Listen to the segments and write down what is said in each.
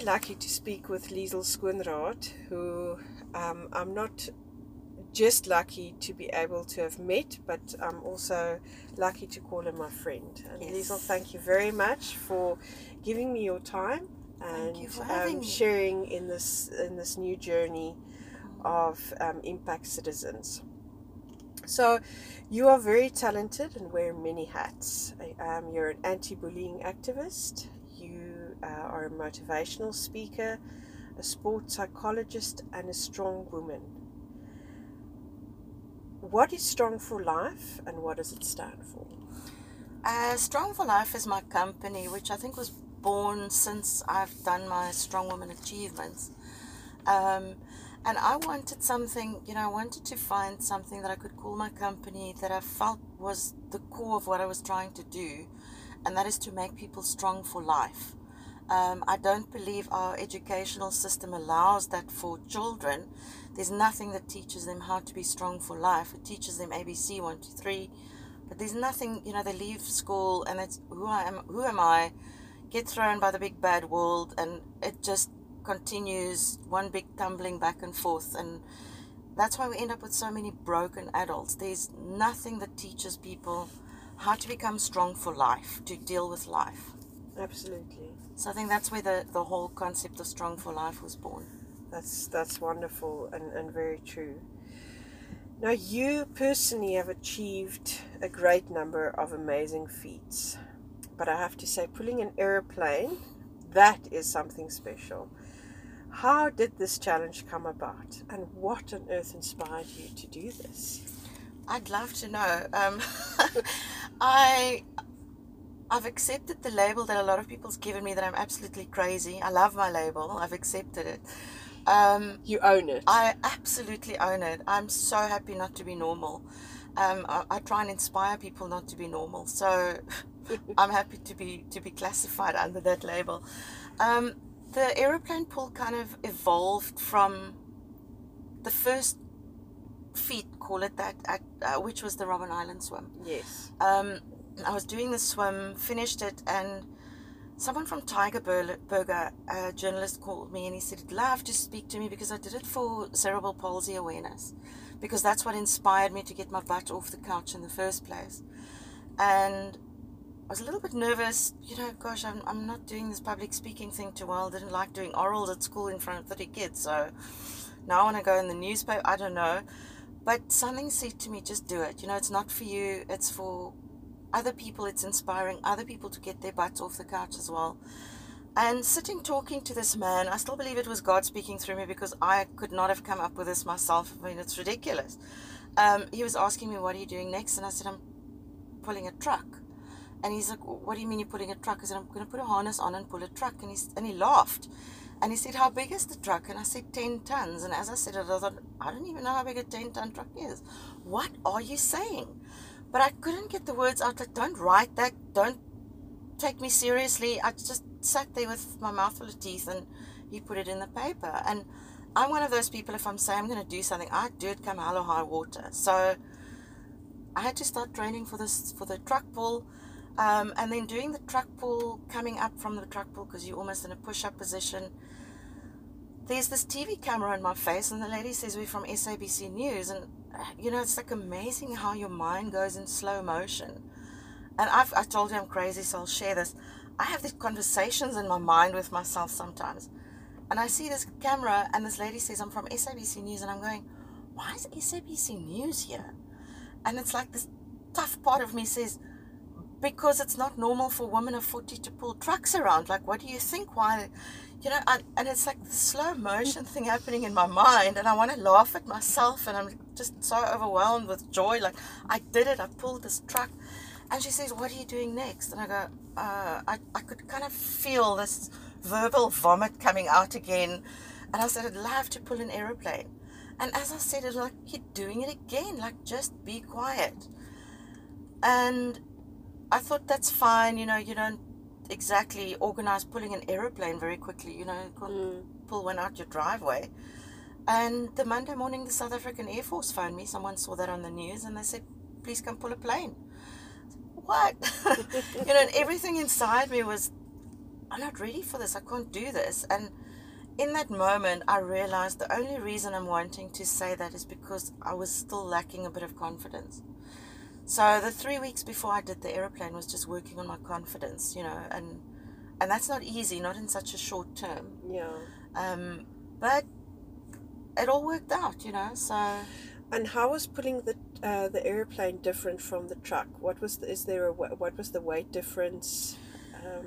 very lucky to speak with Liesel Skoenraad, who um, I'm not just lucky to be able to have met, but I'm also lucky to call her my friend. And Yes. Liesel, thank you very much for giving me your time and you um, sharing in this in this new journey of um, impact citizens. So, you are very talented and wear many hats. Um, you're an anti-bullying activist. Uh, are a motivational speaker, a sports psychologist, and a strong woman. What is Strong for Life, and what does it stand for? Uh, Strong for Life is my company, which I think was born since I've done my Strong Woman Achievements. Um, and I wanted something, you know, I wanted to find something that I could call my company that I felt was the core of what I was trying to do, and that is to make people strong for life. Um, I don't believe our educational system allows that for children. There's nothing that teaches them how to be strong for life. It teaches them ABC one, two, three, but there's nothing. You know, they leave school and it's who I am. Who am I? Get thrown by the big bad world, and it just continues one big tumbling back and forth and that's why we end up with so many broken adults there's nothing that teaches people how to become strong for life to deal with life Absolutely. so i think that's where the, the whole concept of strong for life was born That's that's wonderful and, and very true. Now you personally have achieved a great number of amazing feats. But I have to say pulling an aeroplane, that is something special. How did this challenge come about and what on earth inspired you to do this? I'd love to know. Um, I I've accepted the label that a lot of people's given me that I'm absolutely crazy. I love my label. I've accepted it. Um, You own it. I absolutely own it. I'm so happy not to be normal. Um, I, I try and inspire people not to be normal. So I'm happy to be to be classified under that label. Um, the aeroplane pull kind of evolved from the first feat, call it that, at, uh, which was the Robben Island swim. yes. Um, I was doing the swim, finished it, and someone from TygerBurger, a journalist, called me and he said he'd love to speak to me because I did it for cerebral palsy awareness, because that's what inspired me to get my butt off the couch in the first place. And I was a little bit nervous, you know, gosh, I'm, I'm not doing this public speaking thing too well. I Didn't like doing orals at school in front of 30 kids, so now I want to go in the newspaper. I don't know. But something said to me, just do it. You know, it's not for you, it's for other people. It's inspiring other people to get their butts off the couch as well. And sitting talking to this man, I still believe it was God speaking through me because I could not have come up with this myself. I mean, it's ridiculous. Um, he was asking me, What are you doing next? And I said, I'm pulling a truck. And he's like, What do you mean you're pulling a truck? I said, I'm going to put a harness on and pull a truck. And, he's, and he laughed. And he said, How big is the truck? And I said, 10 tons. And as I said it, I thought, I don't even know how big a 10 ton truck is. What are you saying? But I couldn't get the words out. Like, don't write that. Don't take me seriously. I just sat there with my mouth full of teeth and he put it in the paper. And I'm one of those people, if I'm saying I'm going to do something, I do it come hell or high water. So I had to start training for this, for the truck pull. Um, and then doing the truck pull, coming up from the truck pull because you're almost in a push up position. There's this TV camera in my face, and the lady says we're from SABC News. And you know, it's like amazing how your mind goes in slow motion. And I've I told you I'm crazy, so I'll share this. I have these conversations in my mind with myself sometimes. And I see this camera, and this lady says, I'm from SABC News. And I'm going, why is SABC News here? And it's like this tough part of me says, because it's not normal for women of 40 to pull trucks around. Like, what do you think? Why? You know, I, and it's like the slow motion thing happening in my mind, and I want to laugh at myself, and I'm just so overwhelmed with joy. Like, I did it, I pulled this truck. And she says, What are you doing next? And I go, uh, I, I could kind of feel this verbal vomit coming out again. And I said, I'd love to pull an aeroplane. And as I said, it's like, You're doing it again. Like, just be quiet. And I thought that's fine. You know, you don't exactly organize pulling an aeroplane very quickly. You know, Mm. pull one out your driveway. And the Monday morning, the South African Air Force phoned me. Someone saw that on the news and they said, please come pull a plane. What? you know, and everything inside me was I'm not ready for this. I can't do this. And in that moment, I realized the only reason I'm wanting to say that is because I was still lacking a bit of confidence. So the three weeks before I did the aeroplane was just working on my confidence, you know, and and that's not easy, not in such a short term. Yeah. Um, but it all worked out, you know. So And how was pulling the uh, the airplane different from the truck? What was the, is there a what was the weight difference? Um,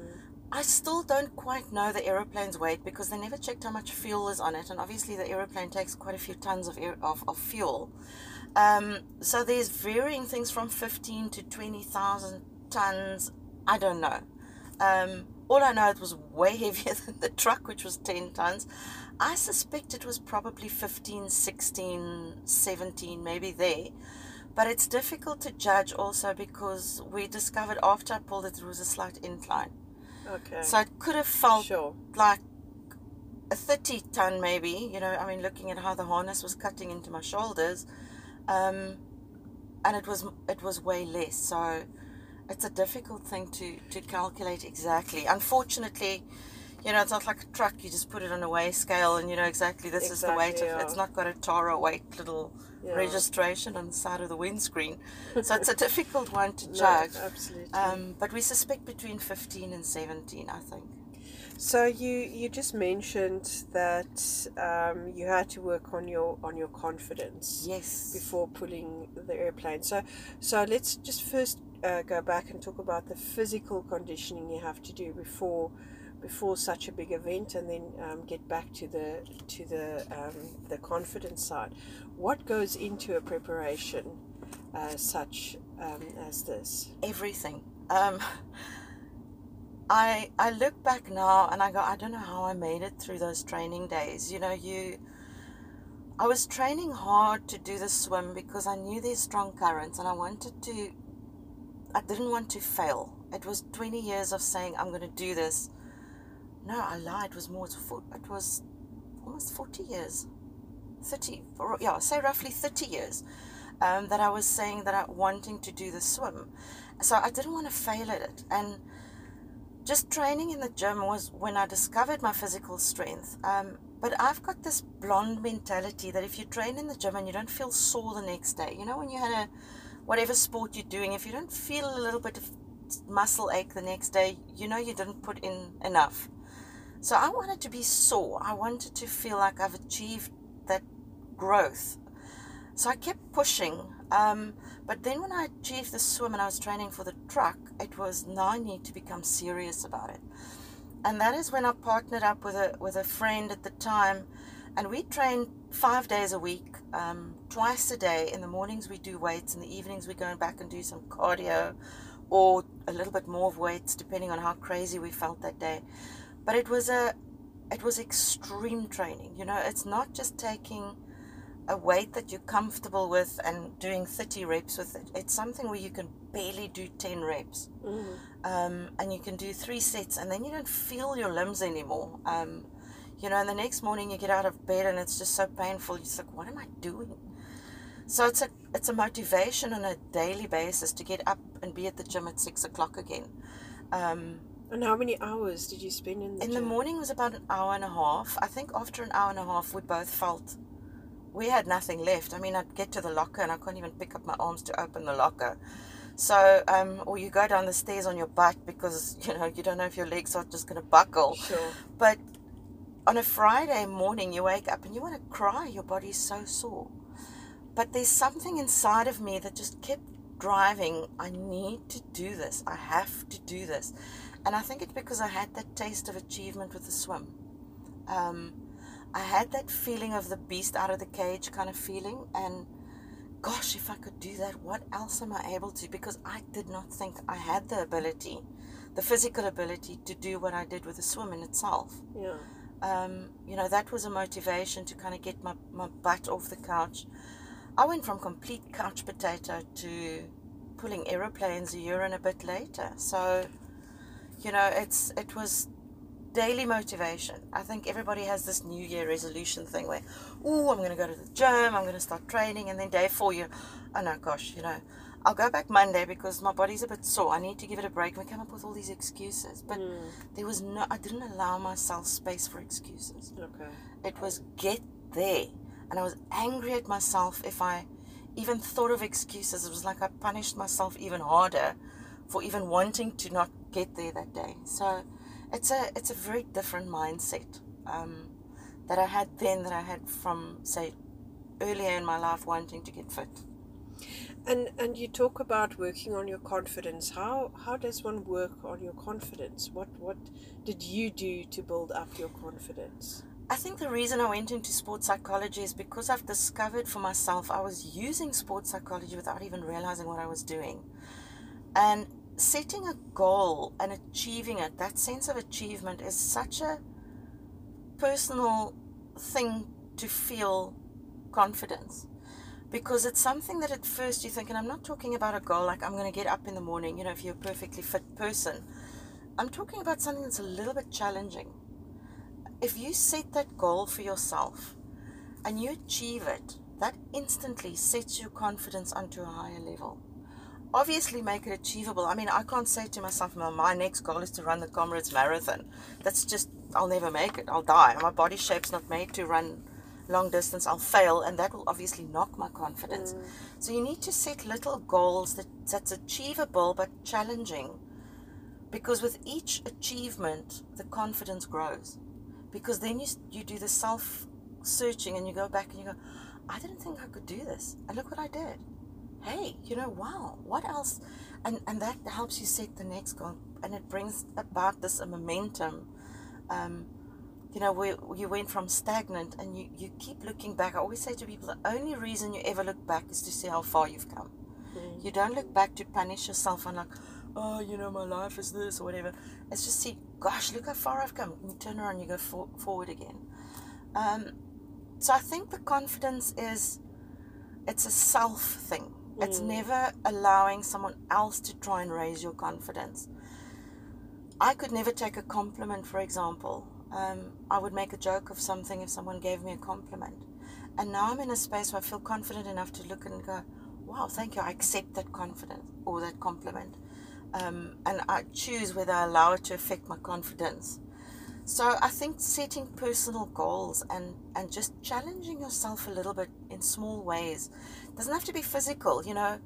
I still don't quite know the aeroplane's weight because they never checked how much fuel is on it, and obviously the aeroplane takes quite a few tons of air, of, of fuel. Um, so there's varying things from fifteen to twenty thousand tons. I don't know. Um, all I know it was way heavier than the truck, which was ten tons. I suspect it was probably 15, 16, 17, maybe there. But it's difficult to judge also because we discovered after I pulled it, there was a slight incline. okay. So it could have felt sure. like a 30 ton, maybe. You know, I mean, looking at how the harness was cutting into my shoulders, um, and it was it was way less. So it's a difficult thing to to calculate exactly. Unfortunately, you know, it's not like a truck. You just put it on a weigh scale, and you know exactly this is the weight Exactly, of. It's not got a Tara weight little Yeah. registration on the side of the windscreen. So it's a difficult one to No, judge. absolutely. Um, but we suspect between 15 and 17, I think. So you you just mentioned that um, you had to work on your on your confidence Yes. before pulling the airplane. So so let's just first uh, go back and talk about the physical conditioning you have to do before before such a big event, and then um, get back to the to the um, the confidence side. What goes into a preparation uh, such um, as this? Everything. I I look back now and I go, I don't know how I made it through those training days. You know, you. I was training hard to do the swim because I knew there's strong currents and I wanted to. I didn't want to fail. It was 20 years of saying I'm going to do this. No, I lied. It was more. It was almost 40 years. 30, or- yeah, say roughly 30 years um, that I was saying that I wanting to do the swim. So I didn't want to fail at it. And just training in the gym was when I discovered my physical strength. Um, but I've got this blonde mentality that if you train in the gym and you don't feel sore the next day, you know, when you had a whatever sport you're doing, if you don't feel a little bit of muscle ache the next day, you know you didn't put in enough. So I wanted to be sore. I wanted to feel like I've achieved that growth. So I kept pushing. Um, but then when I achieved the swim and I was training for the truck, it was now I need to become serious about it. And that is when I partnered up with a with a friend at the time, and we trained five days a week, um, twice a day. In the mornings we do weights, in the evenings we go back and do some cardio, or a little bit more of weights, depending on how crazy we felt that day. But it was a it was extreme training. You know, it's not just taking a weight that you're comfortable with and doing 30 reps with it. It's something where you can barely do 10 reps. Mhm. Um, and you can do three sets and then you don't feel your limbs anymore. Um, you know, and the next morning you get out of bed and it's just so painful. You're just like, what am I doing? So it's a it's a motivation on a daily basis to get up and be at the gym at six o'clock again. Um, And how many hours did you spend in the in the morning was about an hour and a half. I think after an hour and a half, we both felt we had nothing left. I mean, I'd get to the locker and I couldn't even pick up my arms to open the locker. So, um, or you go down the stairs on your butt because you know you don't know if your legs are just going to buckle. Sure. But on a Friday morning, you wake up and you want to cry. Your body's so sore. But there's something inside of me that just kept driving. I need to do this. I have to do this. And I think it's because I had that taste of achievement with the swim. Um, I had that feeling of the beast out of the cage kind of feeling. And gosh, if I could do that, what else am I able to? Because I did not think I had the ability, the physical ability to do what I did with the swim in itself Yeah. um, you know, that was a motivation to kind of get my, my butt off the couch. I went from complete couch potato to pulling aeroplanes a year and a bit later. So, you know, it's it was daily motivation. I think everybody has this New Year resolution thing where, oh, I'm going to go to the gym, I'm going to start training, and then day four, you, oh no, gosh, you know, I'll go back Monday because my body's a bit sore. I need to give it a break. We come up with all these excuses. But Mm. there was no, I didn't allow myself space for excuses. Okay. It was get there. And I was angry at myself if I even thought of excuses. It was like I punished myself even harder for even wanting to not get there that day. So it's a it's a very different mindset um, that I had then that I had from say earlier in my life wanting to get fit. And and you talk about working on your confidence. How how does one work on your confidence? What what did you do to build up your confidence? I think the reason I went into sports psychology is because I've discovered for myself I was using sports psychology without even realizing what I was doing. And setting a goal and achieving it, that sense of achievement is such a personal thing to feel confidence. Because it's something that at first you think, and I'm not talking about a goal like I'm going to get up in the morning, you know, if you're a perfectly fit person. I'm talking about something that's a little bit challenging if you set that goal for yourself and you achieve it, that instantly sets your confidence onto a higher level. Obviously, make it achievable. I mean, I can't say to myself, well, my next goal is to run the Comrades Marathon. That's just, I'll never make it. I'll die. My body shape's not made to run long distance. I'll fail, and that will obviously knock my confidence. Mm. So, you need to set little goals that, that's achievable but challenging because with each achievement, the confidence grows because then you you do the self searching and you go back and you go i didn't think i could do this and look what i did hey you know wow what else? And and that helps you set the next goal and it brings about this a momentum. Um, you know where you went from stagnant and you, you keep looking back. I always say to people the only reason you ever look back is to see how far you've come. Mm. you don't look back to punish yourself and like oh you know my life is this or whatever. It's just see gosh look how far i've come. You turn around you go for, forward again. Um, so i think the confidence is it's a self thing it's Mm. never allowing someone else to try and raise your confidence i could never take a compliment for example um, i would make a joke of something if someone gave me a compliment and now i'm in a space where i feel confident enough to look and go wow thank you i accept that confidence or that compliment um, and I choose whether I allow it to affect my confidence. So I think setting personal goals and, and just challenging yourself a little bit in small ways doesn't have to be physical, you know.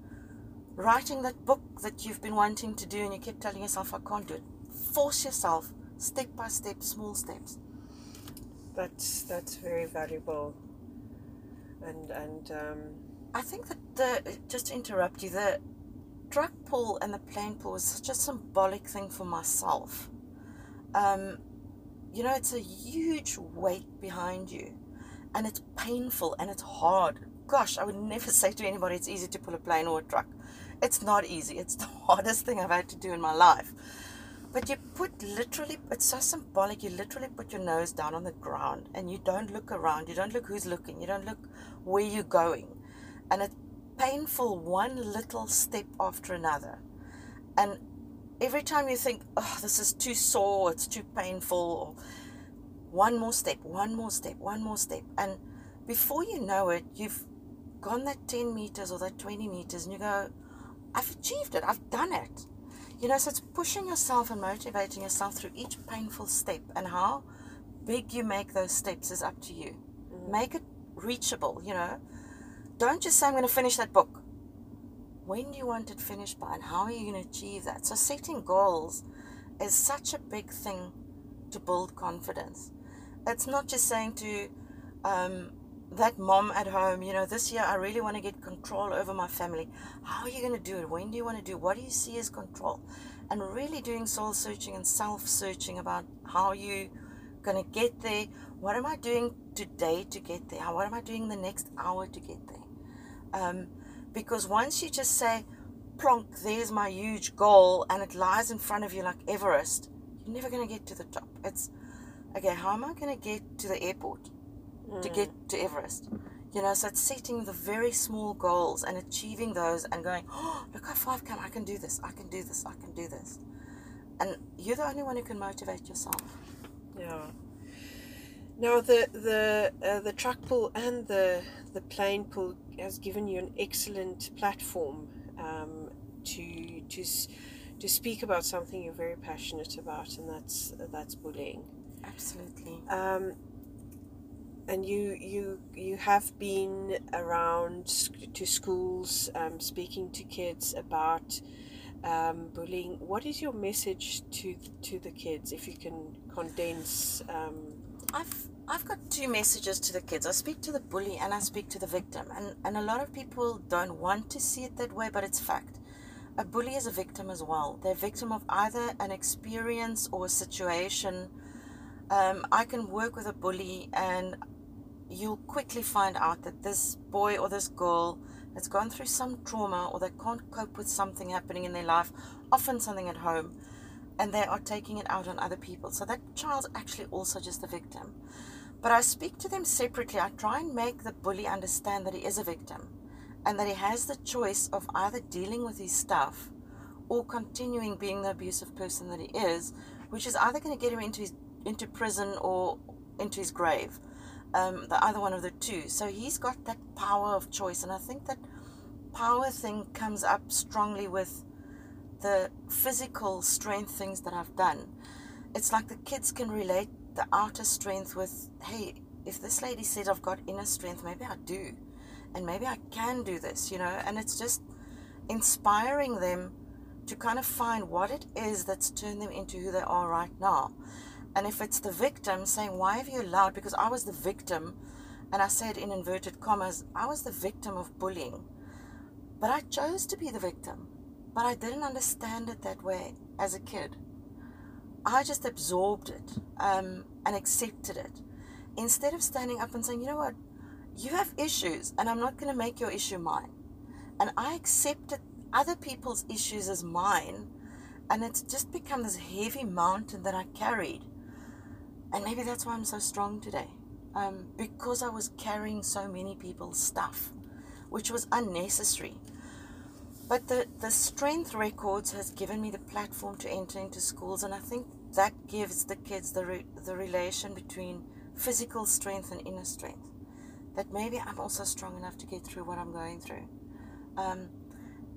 Writing that book that you've been wanting to do and you keep telling yourself, I can't do it. Force yourself, step by step, small steps. That's that's very valuable. And and um, I think that the, just to interrupt you, the truck pull and the plane pull was such a symbolic thing for myself. Um, you know, it's a huge weight behind you, and it's painful and it's hard. Gosh, I would never say to anybody it's easy to pull a plane or a truck. It's not easy. It's the hardest thing I've had to do in my life. But you put literally, it's so symbolic. You literally put your nose down on the ground and you don't look around. You don't look who's looking. You don't look where you're going. And it's painful one little step after another. And every time you think, oh, this is too sore, it's too painful, or one more step, one more step, one more step. And before you know it, you've gone that 10 meters or that 20 meters and you go, I've achieved it, I've done it. You know, so it's pushing yourself and motivating yourself through each painful step. And how big you make those steps is up to you. mm, Make it reachable, you know. Don't just say, I'm going to finish that book. When do you want it finished by, and how are you going to achieve that? So, setting goals is such a big thing to build confidence. It's not just saying to um, that mom at home, you know, this year I really want to get control over my family. How are you going to do it? When do you want to do? it? What do you see as control? And really doing soul searching and self searching about how you going to get there. What am I doing today to get there? What am I doing the next hour to get there? Um, because once you just say, plonk, there's my huge goal, and it lies in front of you like Everest, you're never going to get to the top. It's, okay, how am I going to get to the airport to mm, get to Everest? You know, so it's setting the very small goals and achieving those and going, oh, look how far I've come. I can do this. I can do this. I can do this. And you're the only one who can motivate yourself. yeah. Now the the uh, the truck pull and the the plane pull has given you an excellent platform um, to to to speak about something you're very passionate about, and that's that's bullying. Absolutely. Um, and you you you have been around sc- to schools, um, speaking to kids about um, bullying. What is your message to to the kids, if you can condense? Um, I've I've got two messages to the kids. I speak to the bully and I speak to the victim. And and a lot of people don't want to see it that way, but it's fact. A bully is a victim as well. They're a victim of either an experience or a situation. Um, I can work with a bully and you'll quickly find out that this boy or this girl has gone through some trauma or they can't cope with something happening in their life, often something at home, and they are taking it out on other people. So that child's actually also just a victim. But I speak to them separately. I try and make the bully understand that he is a victim and that he has the choice of either dealing with his stuff or continuing being the abusive person that he is, which is either going to get him into his, into prison or into his grave. Um, the other one of the two. So he's got that power of choice, and I think that power thing comes up strongly with the physical strength things that I've done. It's like the kids can relate the outer strength with, hey, if this lady said I've got inner strength, maybe I do. And maybe I can do this, you know. And it's just inspiring them to kind of find what it is that's turned them into who they are right now. And if it's the victim saying, Why have you allowed? Because I was the victim, and I said in inverted commas, I was the victim of bullying. But I chose to be the victim. But I didn't understand it that way as a kid. I just absorbed it um, and accepted it. Instead of standing up and saying, you know what, you have issues, and I'm not going to make your issue mine. And I accepted other people's issues as mine, and it's just become this heavy mountain that I carried. And maybe that's why I'm so strong today, um, because I was carrying so many people's stuff, which was unnecessary. But the, the strength records has given me the platform to enter into schools, and I think that gives the kids the, re, the relation between physical strength and inner strength. That maybe I'm also strong enough to get through what I'm going through. Um,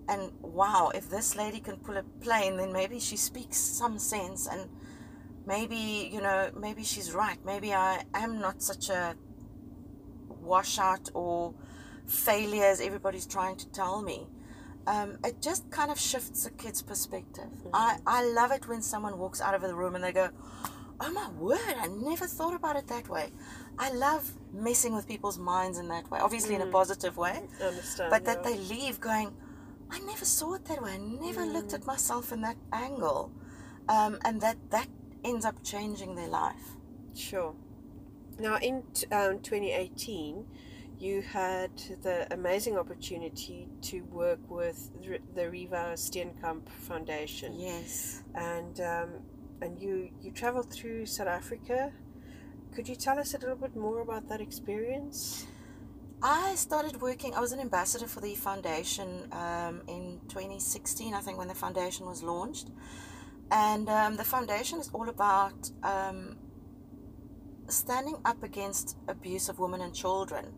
and wow, if this lady can pull a plane, then maybe she speaks some sense, and maybe, you know, maybe she's right. Maybe I am not such a washout or failure as everybody's trying to tell me um, it just kind of shifts a kid's perspective. Mm-hmm. I, I love it when someone walks out of the room and they go, Oh my word, I never thought about it that way. I love messing with people's minds in that way, obviously mm. in a mm. positive way. But that they leave going, I never saw it that way. I never mm. looked at myself in that angle. Um, and that, that ends up changing their life. Sure. Now, in um, 2018, you had the amazing opportunity to work with the Reeva Steenkamp Foundation. Yes. And um, and you you traveled through South Africa. Could you tell us a little bit more about that experience? I started working. I was an ambassador for the foundation um, in 2016, I think, when the foundation was launched. And um, the foundation is all about um, standing up against abuse of women and children.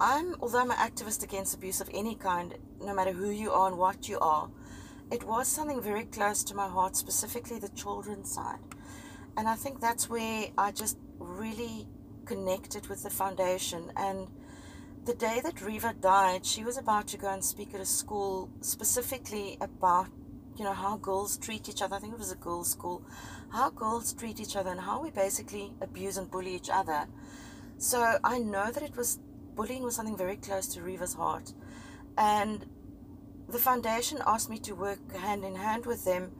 I'm, although I'm an activist against abuse of any kind, no matter who you are and what you are, it was something very close to my heart, specifically the children's side. And I think that's where I just really connected with the foundation. And the day that Reeva died, she was about to go and speak at a school specifically about, you know, how girls treat each other. I think it was a girls' school. How girls treat each other and how we basically abuse and bully each other. So I know that it was bullying was something very close to Reeva's heart. And the foundation asked me to work hand in hand with them.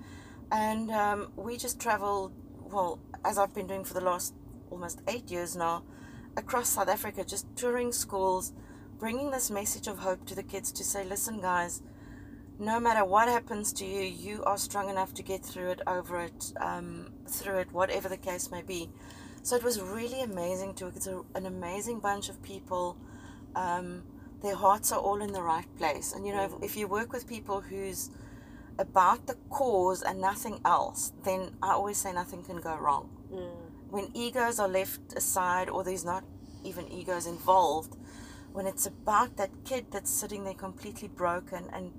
And um, we just traveled, well, as I've been doing for the last almost eight years now, across South Africa, just touring schools, bringing this message of hope to the kids to say, listen, guys, no matter what happens to you, you are strong enough to get through it, over it, um, through it, whatever the case may be. So it was really amazing to. It's a, an amazing bunch of people um, their hearts are all in the right place. And you know, if, if, you work with people who's about the cause and nothing else, then I always say nothing can go wrong. Mm. When egos are left aside or there's not even egos involved, when it's about that kid that's sitting there completely broken and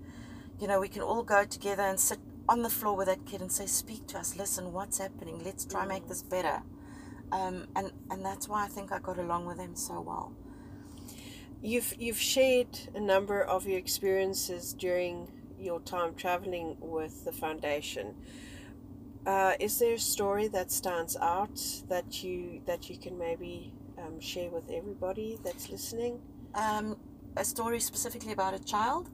you know, we can all go together and sit on the floor with that kid and say, "Speak to us. Listen, what's happening? Let's try make this better." Um, and and that's why I think I got along with them so well. You've you've shared a number of your experiences during your time traveling with the foundation. Uh, is there a story that stands out that you that you can maybe um, share with everybody that's listening? Um, a story specifically about a child.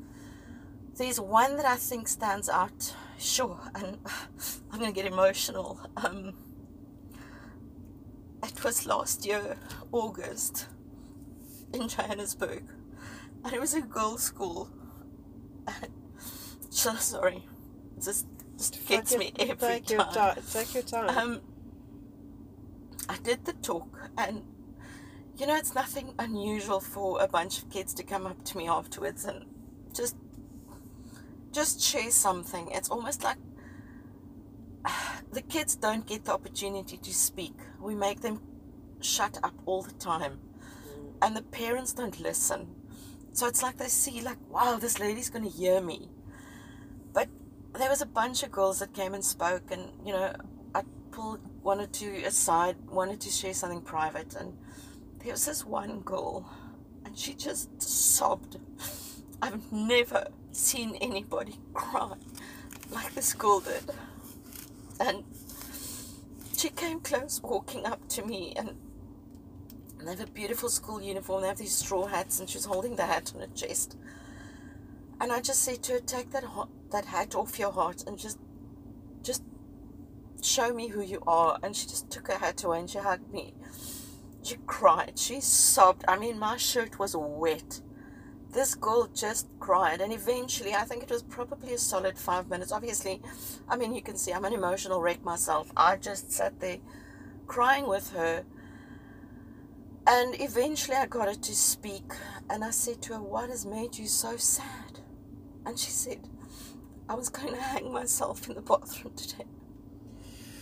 There's one that I think stands out. Sure, and I'm going to get emotional. Um, it was last year, August, in Johannesburg, and it was a girls' school. so sorry, just just gets me every take time. Your ti- take your time. Um, I did the talk, and you know, it's nothing unusual for a bunch of kids to come up to me afterwards and just just share something. It's almost like the kids don't get the opportunity to speak. We make them shut up all the time, and the parents don't listen. So it's like they see, like, wow, this lady's going to hear me. But there was a bunch of girls that came and spoke, and you know, I pulled one or two aside, wanted to share something private, and there was this one girl, and she just sobbed. I've never seen anybody cry like this girl did. And she came close, walking up to me, and they have a beautiful school uniform. They have these straw hats, and she's holding the hat on her chest. And I just said to her, "Take that that hat off your heart, and just, just show me who you are." And she just took her hat away and she hugged me. She cried. She sobbed. I mean, my shirt was wet. This girl just cried, and eventually, I think it was probably a solid five minutes. Obviously, I mean, you can see I'm an emotional wreck myself. I just sat there crying with her. And eventually I got her to speak, and I said to her, What has made you so sad? And she said, I was going to hang myself in the bathroom today.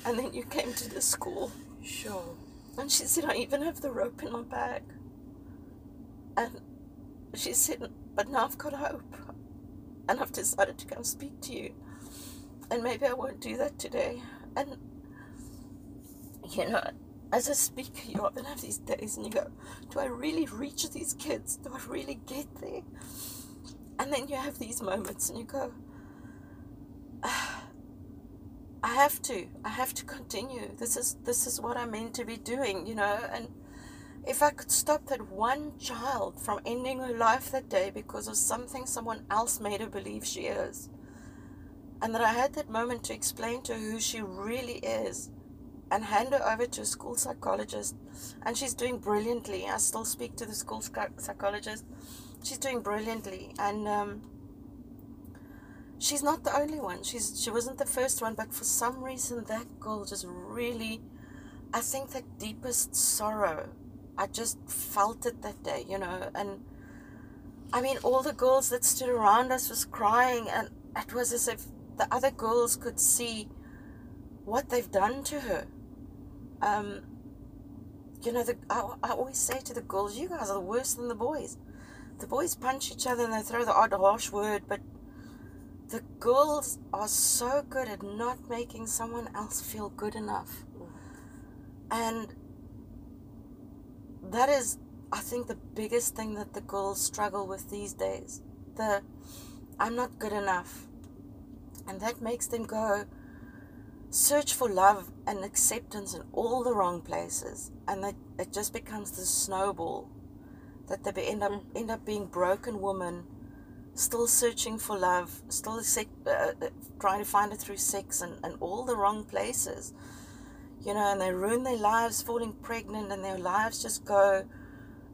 And then you came to the school, sure. and she said, I even have the rope in my bag. And she said, But now I've got hope, and I've decided to come speak to you. And maybe I won't do that today. And, you know, as a speaker, you often have these days and you go, Do I really reach these kids? Do I really get there? And then you have these moments and you go, "Ah, I have to. I have to continue. This is this is what I'm meant to be doing, you know, and if I could stop that one child from ending her life that day because of something someone else made her believe she is, and that I had that moment to explain to her who she really is, and hand her over to a school psychologist, and she's doing brilliantly. I still speak to the school psychologist. She's doing brilliantly, and um, she's not the only one. She's she wasn't the first one, but for some reason that girl just really, I think that deepest sorrow, I just felt it that day, you know, and. I mean, all the girls that stood around us was crying, and it was as if the other girls could see what they've done to her. Um, you know, the, I, I always say to the girls, you guys are worse than the boys. The boys punch each other and they throw the odd harsh word, but the girls are so good at not making someone else feel good enough. And that is, I think, the biggest thing that the girls struggle with these days. The I'm not good enough. And that makes them go search for love and acceptance in all the wrong places. And that it just becomes this snowball that they end up end up being broken women, still searching for love, still sec- uh, uh, trying to find it through sex and, and all the wrong places. You know, and they ruin their lives falling pregnant, and their lives just go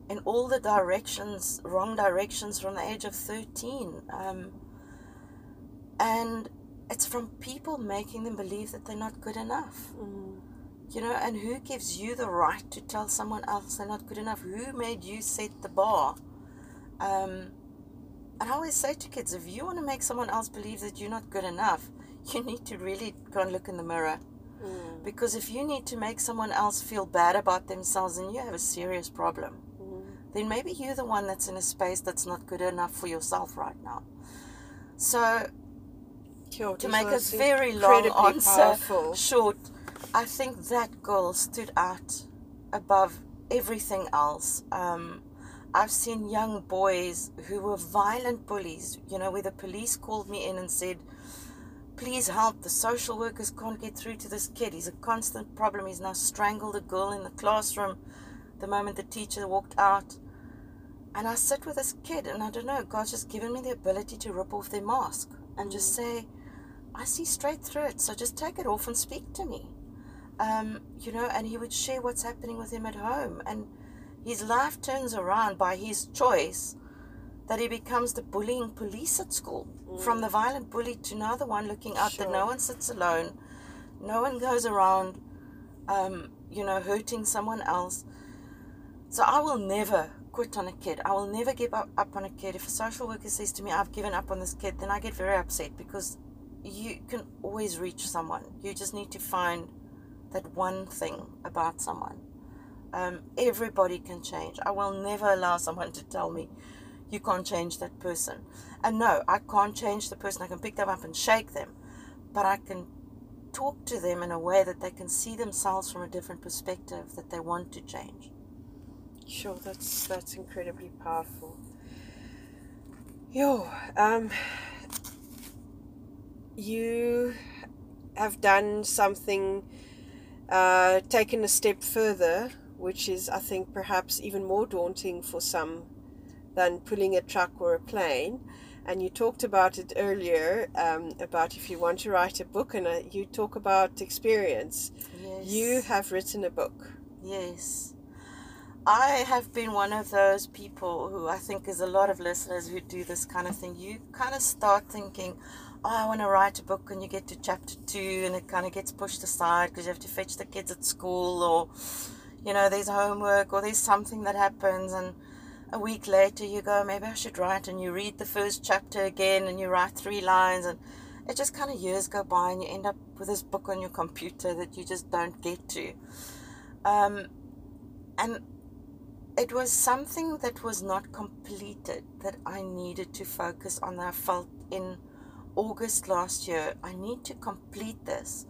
in all the directions, wrong directions from the age of 13. Um, and it's from people making them believe that they're not good enough. Mm. You know, and who gives you the right to tell someone else they're not good enough? Who made you set the bar? Um, and I always say to kids, if you want to make someone else believe that you're not good enough, you need to really go and look in the mirror. Mm. Because if you need to make someone else feel bad about themselves, then you have a serious problem. Mm. Then maybe you're the one that's in a space that's not good enough for yourself right now. So To make a very long incredibly answer powerful. short, I think that girl stood out above everything else. Um, I've seen young boys who were violent bullies, you know, where the police called me in and said, Please help, the social workers can't get through to this kid. He's a constant problem. He's now strangled a girl in the classroom the moment the teacher walked out. And I sit with this kid, and I don't know, God's just given me the ability to rip off their mask and just say, I see straight through it, so just take it off and speak to me. Um, you know, and he would share what's happening with him at home. And his life turns around by his choice that he becomes the bullying police at school. From the violent bully to now the one looking out that no one sits alone, no one goes around, um, you know, hurting someone else. So I will never quit on a kid. I will never give up, up on a kid. If a social worker says to me, I've given up on this kid, then I get very upset because you can always reach someone. You just need to find that one thing about someone. Um, everybody can change. I will never allow someone to tell me you can't change that person. And no, I can't change the person. I can pick them up and shake them, but I can talk to them in a way that they can see themselves from a different perspective that they want to change. Sure, that's that's incredibly powerful. Yo, um, you have done something, uh, taken a step further, which is, I think, perhaps even more daunting for some than pulling a truck or a plane. And you talked about it earlier um, about if you want to write a book, and uh, you talk about experience. Yes. You have written a book. Yes. I have been one of those people who I think is a lot of listeners who do this kind of thing. You kind of start thinking, oh, I want to write a book, and you get to chapter two, and it kind of gets pushed aside because you have to fetch the kids at school, or, you know, there's homework, or there's something that happens, and a week later you go, maybe I should write, and you read the first chapter again, and you write three lines, and it just kind of years go by, and you end up with this book on your computer that you just don't get to. Um, and it was something that was not completed that I needed to focus on. That I felt in August last year, I need to complete this.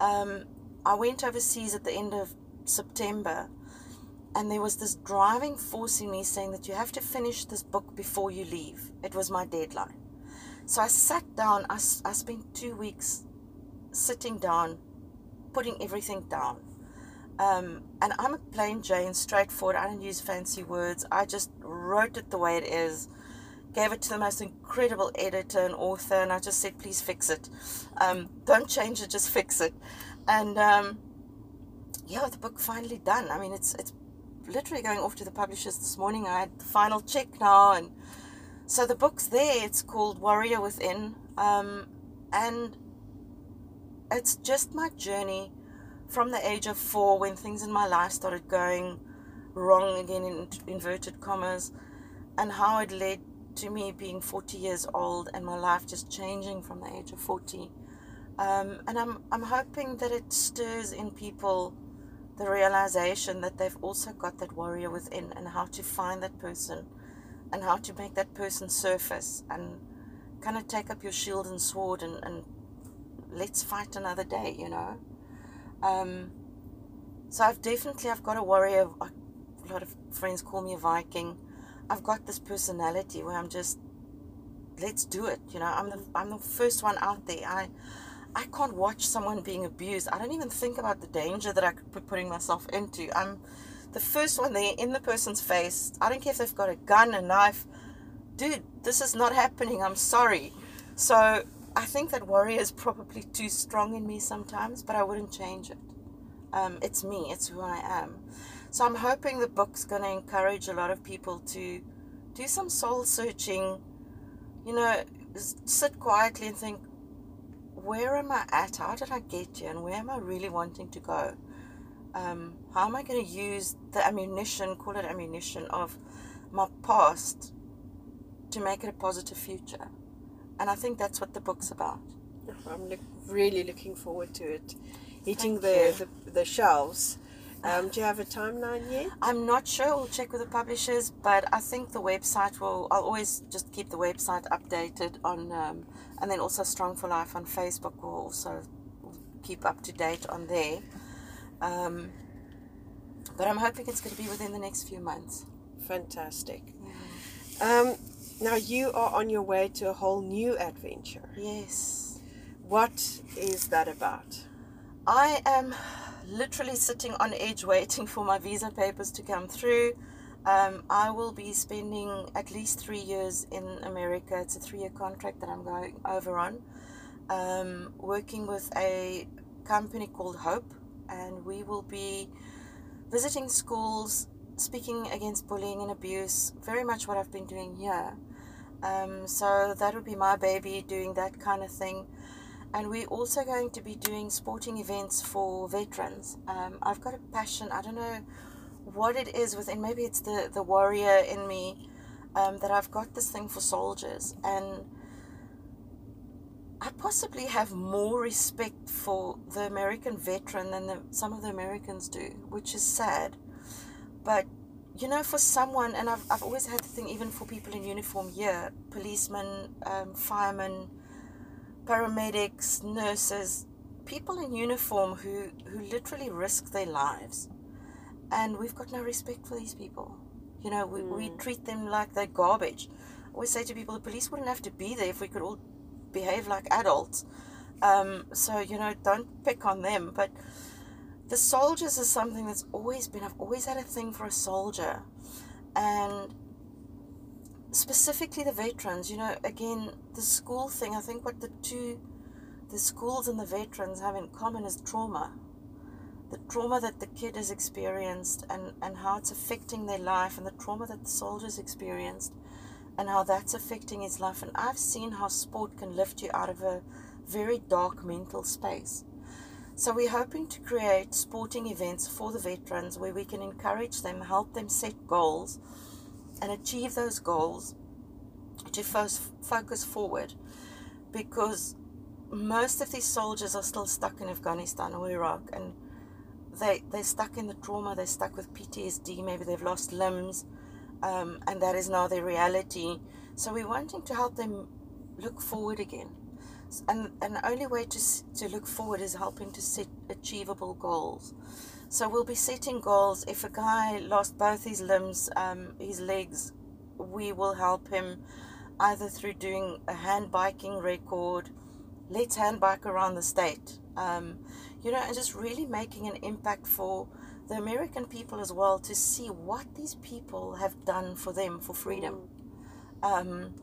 Um, I went overseas at the end of September, and there was this driving force in me saying that you have to finish this book before you leave. It was my deadline. So I sat down, I spent two weeks sitting down, putting everything down. Um, and I'm a plain Jane, straightforward. I don't use fancy words. I just wrote it the way it is, gave it to the most incredible editor and author, and I just said, please fix it. Um, don't change it, just fix it. And um, yeah, the book finally done. I mean, it's it's literally going off to the publishers this morning. I had the final check now, and so the book's there. It's called Warrior Within, um, and it's just my journey from the age of four when things in my life started going wrong again in inverted commas and how it led to me being 40 years old and my life just changing from the age of 40 um, and I'm, I'm hoping that it stirs in people the realization that they've also got that warrior within and how to find that person and how to make that person surface and kind of take up your shield and sword and, and let's fight another day you know um, so I've definitely I've got a warrior. A lot of friends call me a Viking. I've got this personality where I'm just, let's do it. You know, I'm the I'm the first one out there. I I can't watch someone being abused. I don't even think about the danger that I could be putting myself into. I'm the first one there in the person's face. I don't care if they've got a gun, a knife. Dude, this is not happening. I'm sorry. So I think that warrior is probably too strong in me sometimes, but I wouldn't change it. Um, it's me, it's who I am. So I'm hoping the book's going to encourage a lot of people to do some soul searching, you know, sit quietly and think, where am I at? How did I get here? And where am I really wanting to go? Um, how am I going to use the ammunition, call it ammunition, of my past to make it a positive future? And I think that's what the book's about. I'm look, really looking forward to it, hitting the, the the shelves. Um, do you have a timeline yet? I'm not sure. We'll check with the publishers, but I think the website will. I'll always just keep the website updated on, um, and then also Strong for Life on Facebook will also keep up to date on there. Um, but I'm hoping it's going to be within the next few months. Fantastic. Um, now you are on your way to a whole new adventure. Yes. What is that about? I am literally sitting on edge waiting for my visa papers to come through. Um, I will be spending at least three years in America. It's a three year contract that I'm going over on. Um, working with a company called Hope, and we will be visiting schools, speaking against bullying and abuse, very much what I've been doing here. Um, so that would be my baby doing that kind of thing. And we're also going to be doing sporting events for veterans. Um, I've got a passion, I don't know what it is within, maybe it's the, the warrior in me, um, that I've got this thing for soldiers. And I possibly have more respect for the American veteran than the, some of the Americans do, which is sad. But you know, for someone, and I've, I've always had the thing, even for people in uniform here, policemen, um, firemen, paramedics, nurses, people in uniform who, who literally risk their lives. And we've got no respect for these people. You know, we, mm. we treat them like they're garbage. I always say to people, the police wouldn't have to be there if we could all behave like adults. Um, so, you know, don't pick on them. But the soldiers is something that's always been, I've always had a thing for a soldier. And specifically the veterans, you know, again, the school thing, I think what the two, the schools and the veterans have in common is trauma. The trauma that the kid has experienced and, and how it's affecting their life, and the trauma that the soldiers experienced and how that's affecting his life. And I've seen how sport can lift you out of a very dark mental space. So we're hoping to create sporting events for the veterans where we can encourage them, help them set goals and achieve those goals to focus forward because most of these soldiers are still stuck in Afghanistan or Iraq and they, they're stuck in the trauma, they're stuck with PTSD, maybe they've lost limbs, um, and that is now their reality. So we're wanting to help them look forward again. And, and the only way to, to look forward is helping to set achievable goals. So we'll be setting goals. If a guy lost both his limbs, um, his legs, we will help him either through doing a hand biking record, let's hand bike around the state, um, you know, and just really making an impact for the American people as well to see what these people have done for them for freedom. Um,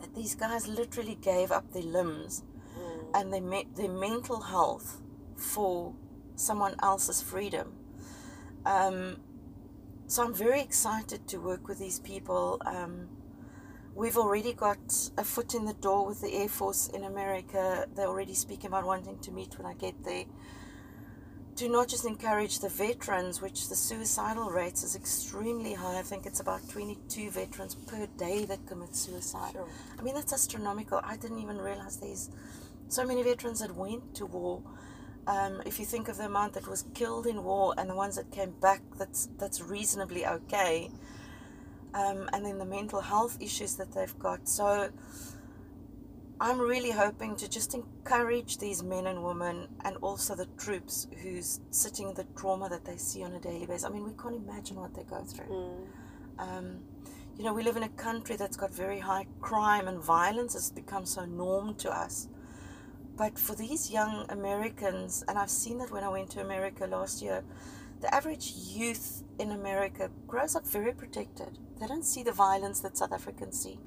that these guys literally gave up their limbs mm. and their, their mental health for someone else's freedom. Um, so I'm very excited to work with these people. Um, we've already got a foot in the door with the Air Force in America. They're already speaking about wanting to meet when I get there to not just encourage the veterans, which the suicidal rates is extremely high. I think it's about 22 veterans per day that commit suicide. Sure. I mean, that's astronomical. I didn't even realize there's so many veterans that went to war. Um, if you think of the amount that was killed in war and the ones that came back, that's that's reasonably okay. Um, and then the mental health issues that they've got. So I'm really hoping to just encourage these men and women and also the troops who's sitting the trauma that they see on a daily basis. I mean, we can't imagine what they go through. Mm. Um, you know, we live in a country that's got very high crime and violence has become so norm to us. But for these young Americans, and I've seen that when I went to America last year, the average youth in America grows up very protected. They don't see the violence that South Africans see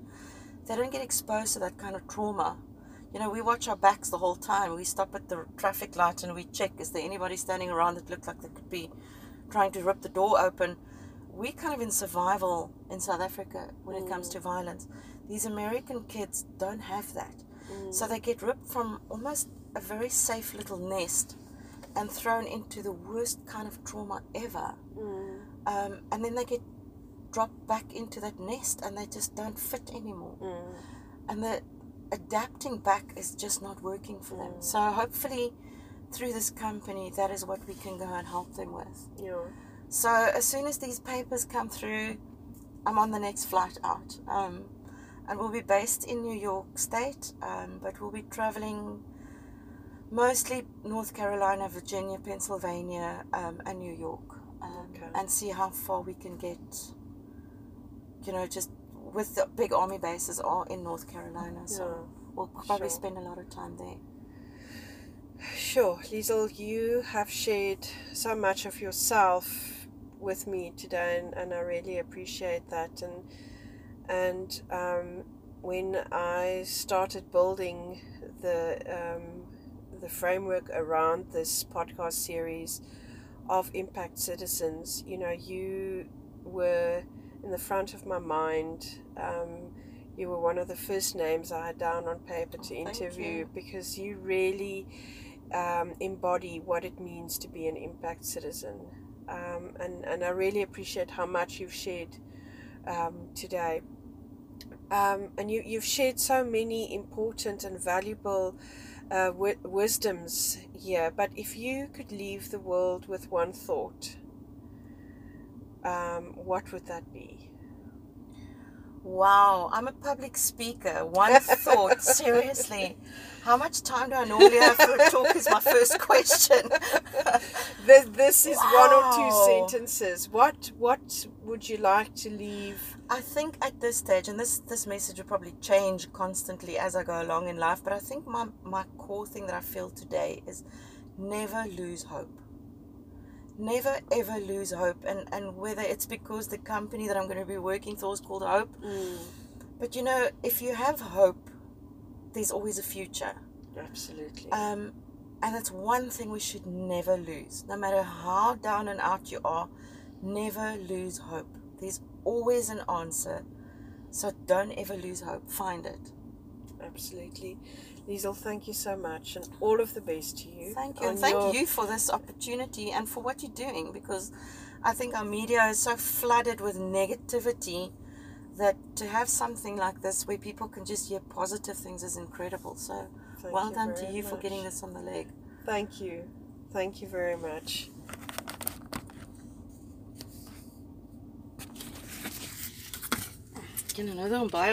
they don't get exposed to that kind of trauma. You know, we watch our backs the whole time. We stop at the traffic light and we check is there anybody standing around that looks like they could be trying to rip the door open. We're kind of in survival in South Africa when mm. it comes to mm. violence. These American kids don't have that. Mm. So they get ripped from almost a very safe little nest and thrown into the worst kind of trauma ever. Mm. Um, and then they get dropped back into that nest and they just don't fit anymore. Mm. And the adapting back is just not working for them. Mm. So hopefully through this company, that is what we can go and help them with. Yeah. So as soon as these papers come through, I'm on the next flight out. Um, and we'll be based in New York State, um, but we'll be traveling mostly North Carolina, Virginia, Pennsylvania, um, and New York, um, Okay. and see how far we can get. You know, just with the big army bases are in North Carolina, so Yeah. we'll probably Sure. spend a lot of time there. Sure, Liesel, you have shared so much of yourself with me today, and, and I really appreciate that. And and um, when I started building the um, the framework around this podcast series of impact citizens, you know, you were in the front of my mind. Um, you were one of the first names I had down on paper to Oh, interview you. because you really um, embody what it means to be an impact citizen. Um, and, and I really appreciate how much you've shared um, today. Um, and you, you've shared so many important and valuable uh, wi- wisdoms here. But if you could leave the world with one thought, um, what would that be? Wow, I'm a public speaker. One thought, seriously. How much time do I normally have for a talk? Is my first question. This, this is one or two sentences. What what would you like to leave? I think at this stage, and this this message will probably change constantly as I go along in life, but I think my my core thing that I feel today is never lose hope. Never ever lose hope, and and whether it's because the company that I'm going to be working for is called Hope, but you know, if you have hope, there's always a future. Absolutely. Um, and that's one thing we should never lose. No matter how down and out you are, never lose hope. There's always an answer. So don't ever lose hope. Find it. Absolutely. Liesel, thank you so much and all of the best to you. Thank you. And thank your- you for this opportunity and for what you're doing because I think our media is so flooded with negativity that to have something like this where people can just hear positive things is incredible. So Thank well done to you for getting this on the leg. Thank you. Thank you very much. Can another one buy